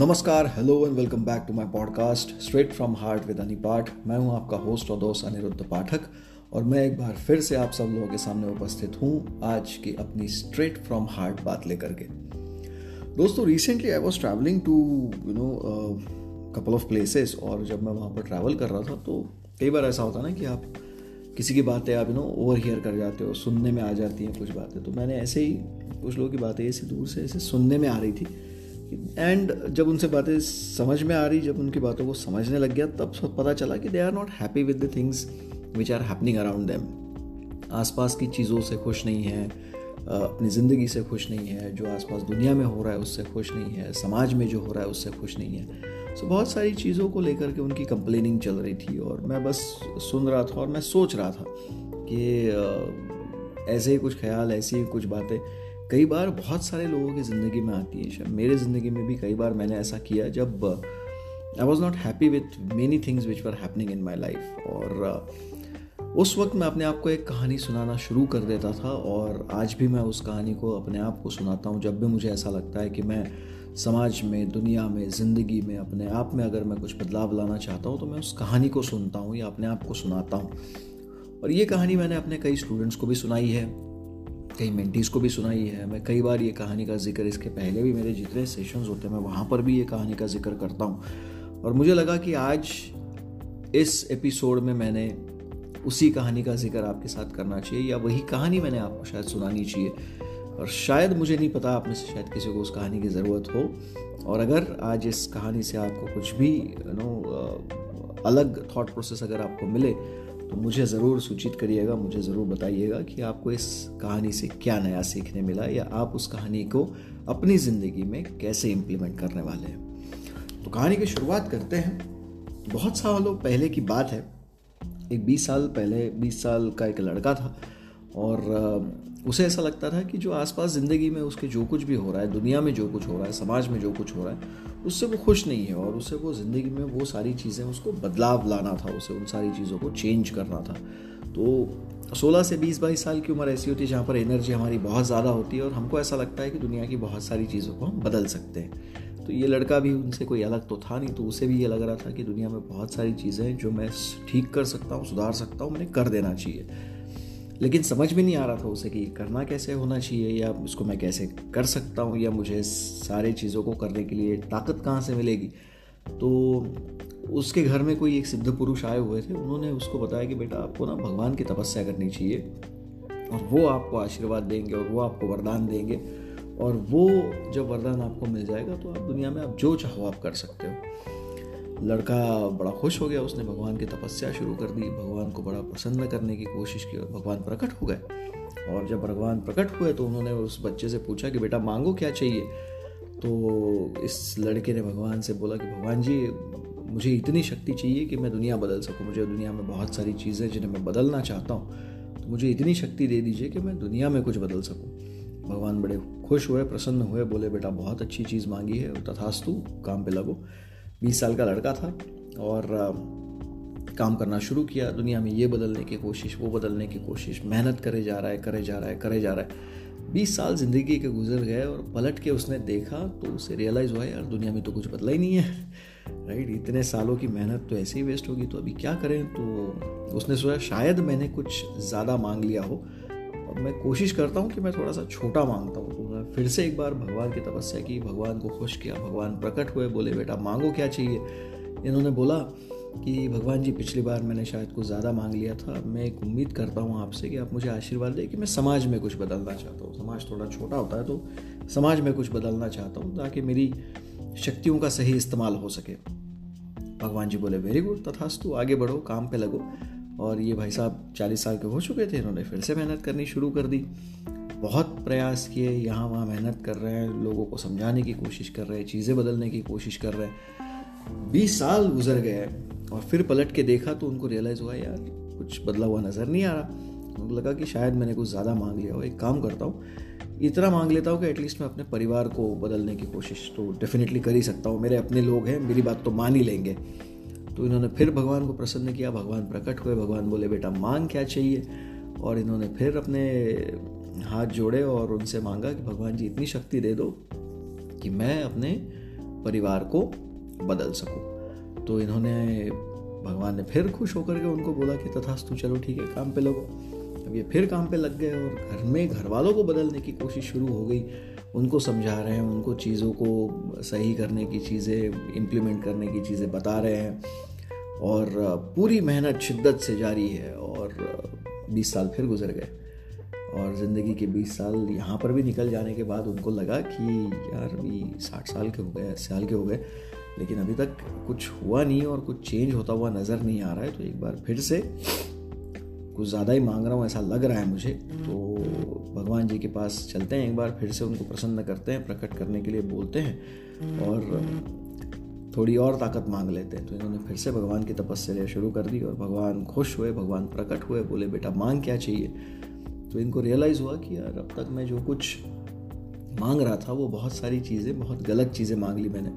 नमस्कार hello and welcome back to my podcast Straight From Heart with Ani Path मैं हूँ आपका host और दोस्त अनिरुद्ध पाठक और मैं एक बार फिर से आप सब लोगों के सामने उपस्थित हूँ आज की अपनी स्ट्रेट फ्रॉम हार्ट बात लेकर के। दोस्तों recently I was travelling to you know couple of places और जब मैं वहाँ पर ट्रैवल कर रहा था तो कई बार ऐसा होता ना कि आप किसी की बातें आप यू नो ओवर हियर कर जाते हो, सुनने में आ जाती हैं कुछ बातें। तो मैंने ऐसे ही कुछ लोगों की बातें ऐसे दूर से ऐसे सुनने में आ रही थी। एंड जब उनसे बातें समझ में आ रही जब उनकी बातों को समझने लग गया तब पता चला कि they are not happy with the things which are happening around them आसपास की चीज़ों से खुश नहीं है अपनी ज़िंदगी से खुश नहीं है जो आसपास दुनिया में हो रहा है उससे खुश नहीं है समाज में जो हो रहा है उससे खुश नहीं है। सो so, बहुत सारी चीज़ों को लेकर के उनकी कंप्लेनिंग चल रही थी और मैं बस सुन रहा था और मैं सोच रहा था कि ऐसे ही कुछ ख्याल ऐसी कुछ बातें कई बार बहुत सारे लोगों की ज़िंदगी में आती है शायद मेरे ज़िंदगी में भी कई बार मैंने ऐसा किया जब I was not happy with many things which were happening in my life और uh, उस वक्त मैं अपने आप को एक कहानी सुनाना शुरू कर देता था और आज भी मैं उस कहानी को अपने आप को सुनाता हूँ जब भी मुझे ऐसा लगता है कि मैं समाज में दुनिया में ज़िंदगी में अपने आप में अगर मैं कुछ बदलाव लाना चाहता हूँ तो मैं उस कहानी को सुनता हूँ या अपने आप को सुनाता हूँ। और ये कहानी मैंने अपने कई स्टूडेंट्स को भी सुनाई है। कई मेंटीज को भी सुनाई है। मैं कई बार ये कहानी का ज़िक्र, इसके पहले भी मेरे जितने सेशंस होते हैं, मैं वहाँ पर भी ये कहानी का ज़िक्र करता हूँ। और मुझे लगा कि आज इस एपिसोड में मैंने उसी कहानी का ज़िक्र आपके साथ करना चाहिए, या वही कहानी मैंने आपको शायद सुनानी चाहिए। और शायद मुझे नहीं पता, आप में से शायद किसी को उस कहानी की ज़रूरत हो। और अगर आज इस कहानी से आपको कुछ भी यू नो अलग थॉट प्रोसेस अगर आपको मिले तो मुझे ज़रूर सूचित करिएगा, मुझे ज़रूर बताइएगा कि आपको इस कहानी से क्या नया सीखने मिला या आप उस कहानी को अपनी ज़िंदगी में कैसे इम्प्लीमेंट करने वाले हैं। तो कहानी की शुरुआत करते हैं। बहुत सालों पहले की बात है। एक 20 साल पहले 20 साल का एक लड़का था और उसे ऐसा लगता था कि जो आसपास ज़िंदगी में उसके जो कुछ भी हो रहा है, दुनिया में जो कुछ हो रहा है, समाज में जो कुछ हो रहा है, उससे वो खुश नहीं है और उसे वो ज़िंदगी में वो सारी चीज़ें, उसको बदलाव लाना था उसे, उन सारी चीज़ों को चेंज करना था। तो 16 से 20 बाईस साल की उम्र ऐसी होती है जहाँ पर एनर्जी हमारी बहुत ज़्यादा होती है और हमको ऐसा लगता है कि दुनिया की बहुत सारी चीज़ों को हम बदल सकते हैं। तो ये लड़का भी उनसे कोई अलग तो था नहीं तो उसे भी ये लग रहा था कि दुनिया में बहुत सारी चीज़ें हैं जो मैं ठीक कर सकता हूँ, सुधार सकता हूँ मैंने कर देना चाहिए। लेकिन समझ में नहीं आ रहा था उसे कि करना कैसे होना चाहिए या उसको मैं कैसे कर सकता हूँ या मुझे सारे चीज़ों को करने के लिए ताकत कहाँ से मिलेगी। तो उसके घर में कोई एक सिद्ध पुरुष आए हुए थे, उन्होंने उसको बताया कि बेटा आपको ना भगवान की तपस्या करनी चाहिए और वो आपको आशीर्वाद देंगे और वो आपको वरदान देंगे और वो जब वरदान आपको मिल जाएगा तो आप दुनिया में आप जो चाहो आप कर सकते हो। लड़का बड़ा खुश हो गया, उसने भगवान की तपस्या शुरू कर दी, भगवान को बड़ा प्रसन्न करने की कोशिश की और भगवान प्रकट हो गए। और जब भगवान प्रकट हुए तो उन्होंने उस बच्चे से पूछा कि, बेटा, मांगो क्या चाहिए? तो इस लड़के ने भगवान से बोला कि, भगवान जी, मुझे इतनी शक्ति चाहिए कि मैं दुनिया बदल सकूँ। मुझे दुनिया में बहुत सारी चीज़ें जिन्हें मैं बदलना चाहता हूँ। तो मुझे इतनी शक्ति दे दीजिए कि मैं दुनिया में कुछ बदल सकूँ। भगवान बड़े खुश हुए, प्रसन्न हुए, बोले, बेटा, बहुत अच्छी चीज़ मांगी है, तथास्तु, काम पे लगो। बीस साल का लड़का था और काम करना शुरू किया। दुनिया में ये बदलने की कोशिश, वो बदलने की कोशिश, मेहनत करे जा रहा है, करे जा रहा है, करे जा रहा है। बीस साल ज़िंदगी के गुजर गए और पलट के उसने देखा तो उसे रियलाइज़ हुआ, यार, दुनिया में तो कुछ बदला ही नहीं है। राइट इतने सालों की मेहनत तो ऐसे ही वेस्ट होगी तो अभी क्या करें? तो उसने सोचा, शायद मैंने कुछ ज़्यादा मांग लिया हो। और मैं कोशिश करता हूँ कि मैं थोड़ा सा छोटा माँगता हूँ। फिर से एक बार भगवान की तपस्या की, भगवान को खुश किया, भगवान प्रकट हुए, बोले, बेटा, मांगो क्या चाहिए? इन्होंने बोला कि, भगवान जी, पिछली बार मैंने शायद कुछ ज़्यादा मांग लिया था। मैं एक उम्मीद करता हूँ आपसे कि आप मुझे आशीर्वाद दें कि मैं समाज में कुछ बदलना चाहता हूँ। समाज थोड़ा छोटा होता है तो समाज में कुछ बदलना चाहता हूँ ताकि मेरी शक्तियों का सही इस्तेमाल हो सके। भगवान जी बोले, वेरी गुड, तथास्तु, आगे बढ़ो, काम पे लगो। और ये भाई साहब चालीस साल के हो चुके थे, इन्होंने फिर से मेहनत करनी शुरू कर दी। बहुत प्रयास किए, यहाँ वहाँ मेहनत कर रहे हैं, लोगों को समझाने की कोशिश कर रहे हैं, चीज़ें बदलने की कोशिश कर रहे हैं। बीस साल गुजर गए और फिर पलट के देखा तो उनको रियलाइज़ हुआ, यार, कुछ बदला हुआ नज़र नहीं आ रहा। उनको लगा कि शायद मैंने कुछ ज़्यादा मांग लिया हो। एक काम करता हूँ, इतना मांग लेता हूँ कि एटलीस्ट मैं अपने परिवार को बदलने की कोशिश तो डेफिनेटली कर ही सकता हूँ। मेरे अपने लोग हैं, मेरी बात तो मान ही लेंगे। तो इन्होंने फिर भगवान को प्रसन्न किया, भगवान प्रकट हुए, भगवान बोले, बेटा, मांग क्या चाहिए? और इन्होंने फिर अपने हाथ जोड़े और उनसे मांगा कि भगवान जी इतनी शक्ति दे दो कि मैं अपने परिवार को बदल सकूँ। तो इन्होंने, भगवान ने फिर खुश होकर के उनको बोला कि तथास्तु, चलो ठीक है, काम पे लगो। अब ये फिर काम पे लग गए और घर में घर वालों को बदलने की कोशिश शुरू हो गई। उनको समझा रहे हैं, उनको चीज़ों को सही करने की चीज़ें इम्प्लीमेंट करने की चीज़ें बता रहे हैं। और पूरी मेहनत, शिद्दत से जारी है और बीस साल फिर गुजर गए। और ज़िंदगी के बीस साल यहाँ पर भी निकल जाने के बाद उनको लगा कि यार अभी साठ साल के हो गए, अस्सी साल के हो गए, लेकिन अभी तक कुछ हुआ नहीं और कुछ चेंज होता हुआ नज़र नहीं आ रहा है। तो एक बार फिर से कुछ ज़्यादा ही मांग रहा हूँ, ऐसा लग रहा है मुझे। तो भगवान जी के पास चलते हैं, एक बार फिर से उनको प्रसन्न करते हैं, प्रकट करने के लिए बोलते हैं और थोड़ी और ताकत मांग लेते हैं। तो इन्होंने फिर से भगवान की तपस्या शुरू कर दी और भगवान खुश हुए, भगवान प्रकट हुए, बोले, बेटा, मांग क्या चाहिए? तो इनको रियलाइज़ हुआ कि यार अब तक मैं जो कुछ मांग रहा था, वो बहुत सारी चीज़ें, बहुत गलत चीज़ें मांग ली मैंने।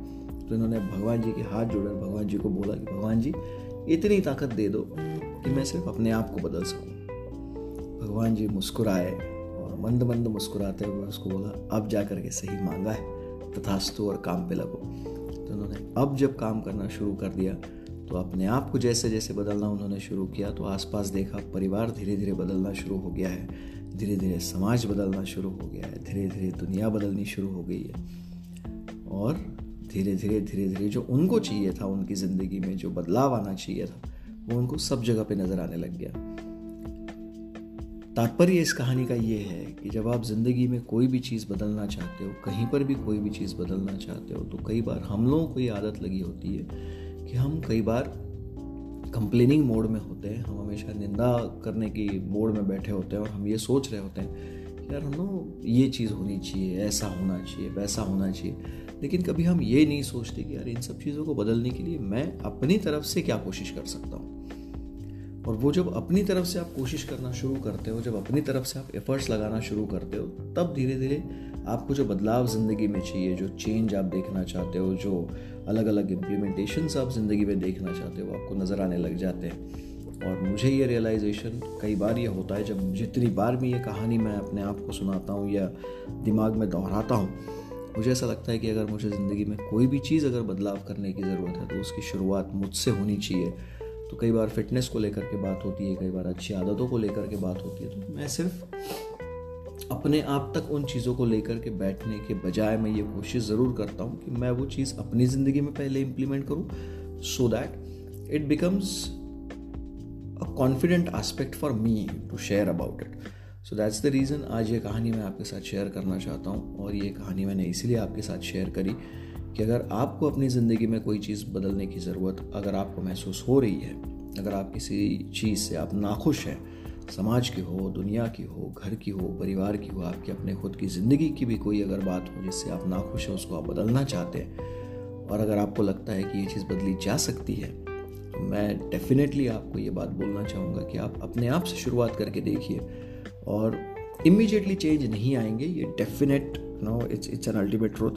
तो इन्होंने भगवान जी के हाथ जोड़े भगवान जी को बोला कि भगवान जी, इतनी ताकत दे दो कि मैं सिर्फ़ अपने आप को बदल सकूँ। भगवान जी मुस्कुराए और मंद मंद मुस्कुराते हुए उसको बोला, अब जा करके सही मांगा है, तथास्तु और काम पे लगो। तो उन्होंने अब जब काम करना शुरू कर दिया तो अपने आप को जैसे जैसे बदलना उन्होंने शुरू किया तो आसपास देखा परिवार धीरे धीरे बदलना शुरू हो गया है। धीरे धीरे समाज बदलना शुरू हो गया है। धीरे धीरे दुनिया बदलनी शुरू हो गई है। और धीरे धीरे धीरे धीरे जो उनको चाहिए था, उनकी ज़िंदगी में जो बदलाव आना चाहिए था, वो उनको सब जगह पे नज़र आने लग गया। तात्पर्य इस कहानी का ये है कि जब आप ज़िंदगी में कोई भी चीज़ बदलना चाहते हो, कहीं पर भी कोई भी चीज़ बदलना चाहते हो तो कई बार हम लोगों को ये आदत लगी होती है कि हम कई बार कंप्लेनिंग मोड में होते हैं, हम हमेशा निंदा करने की मोड में बैठे होते हैं और हम ये सोच रहे होते हैं कि यार हम ये चीज़ होनी चाहिए, ऐसा होना चाहिए, वैसा होना चाहिए। लेकिन कभी हम ये नहीं सोचते कि यार इन सब चीज़ों को बदलने के लिए मैं अपनी तरफ़ से क्या कोशिश कर सकता हूँ? और वो जब अपनी तरफ़ से आप कोशिश करना शुरू करते हो, जब अपनी तरफ़ से आप एफर्ट्स लगाना शुरू करते हो, तब धीरे धीरे आपको जो बदलाव ज़िंदगी में चाहिए, जो चेंज आप देखना चाहते हो, जो अलग अलग इम्प्लीमेंटेशन आप ज़िंदगी में देखना चाहते हो, आपको नज़र आने लग जाते हैं। और मुझे ये रियलाइजेशन कई बार ये होता है जब जितनी बार भी ये कहानी मैं अपने आप को सुनाता हूँ या दिमाग में दोहराता हूँ, मुझे ऐसा लगता है कि अगर मुझे ज़िंदगी में कोई भी चीज़ अगर बदलाव करने की ज़रूरत है तो उसकी शुरुआत मुझसे होनी चाहिए। तो कई बार फिटनेस को लेकर के बात होती है, कई बार अच्छी आदतों को लेकर के बात होती है तो मैं सिर्फ़ अपने आप तक उन चीज़ों को लेकर के बैठने के बजाय मैं ये कोशिश ज़रूर करता हूँ कि मैं वो चीज़ अपनी ज़िंदगी में पहले इम्प्लीमेंट करूँ so that it becomes a confident aspect for me to share about it so that's the reason आज ये कहानी मैं आपके साथ शेयर करना चाहता हूँ और ये कहानी मैंने इसीलिए आपके साथ शेयर करी कि अगर आपको अपनी ज़िंदगी में कोई चीज़ बदलने की ज़रूरत अगर आपको महसूस हो रही है, अगर आप किसी चीज़ से आप नाखुश हैं समाज की हो, दुनिया की हो, घर की हो, परिवार की हो, आपकी अपने खुद की ज़िंदगी की भी कोई अगर बात हो जिससे आप नाखुश हैं, उसको आप बदलना चाहते हैं और अगर आपको लगता है कि ये चीज़ बदली जा सकती है तो मैं डेफिनेटली आपको ये बात बोलना चाहूँगा कि आप अपने आप से शुरुआत करके देखिए और इमीजिएटली चेंज नहीं आएँगे, ये definite no it's it's an ultimate truth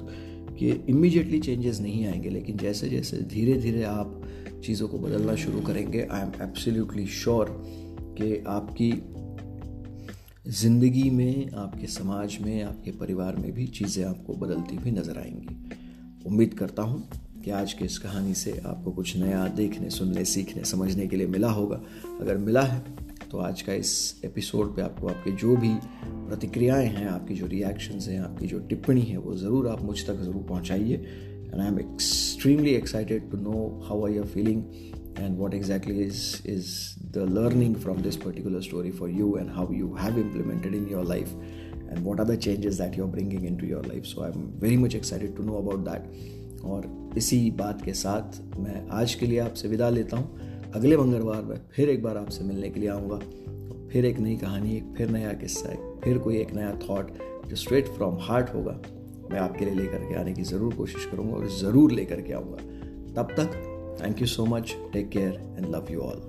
कि इमीजिएटली चेंजेस नहीं आएँगे, लेकिन जैसे जैसे धीरे धीरे आप चीज़ों को बदलना शुरू करेंगे आई एम एब्सोल्युटली श्योर कि आपकी ज़िंदगी में, आपके समाज में, आपके परिवार में भी चीज़ें आपको बदलती हुई नज़र आएँगी। उम्मीद करता हूँ कि आज की इस कहानी से आपको कुछ नया देखने, सुनने, सीखने, समझने के लिए मिला होगा। अगर मिला है तो आज का इस एपिसोड पे आपको आपके जो भी प्रतिक्रियाएँ हैं, आपकी जो रिएक्शंस हैं, आपकी जो टिप्पणी है, वो ज़रूर आप मुझ तक ज़रूर पहुँचाइए। And I am extremely excited to know how are your feeling and what exactly is is the learning from this particular story for you and how you have implemented in your life and what are the changes that you're bringing into your life so i'm very much excited to know about that और इसी बात के साथ मैं आज के लिए आपसे विदा लेता हूँ अगले मंगलवार में फिर एक बार आपसे मिलने के लिए आऊँगा फिर एक नई कहानी एक फिर नया किस्सा एक फिर कोई एक नया थॉट जो स्ट्रेट फ्रॉम हार्ट होगा मैं आपके लिए लेकर के आने की ज़रूर कोशिश करूँगा और ज़रूर लेकर के आऊँगा तब तक Thank you so much. Take care and love you all.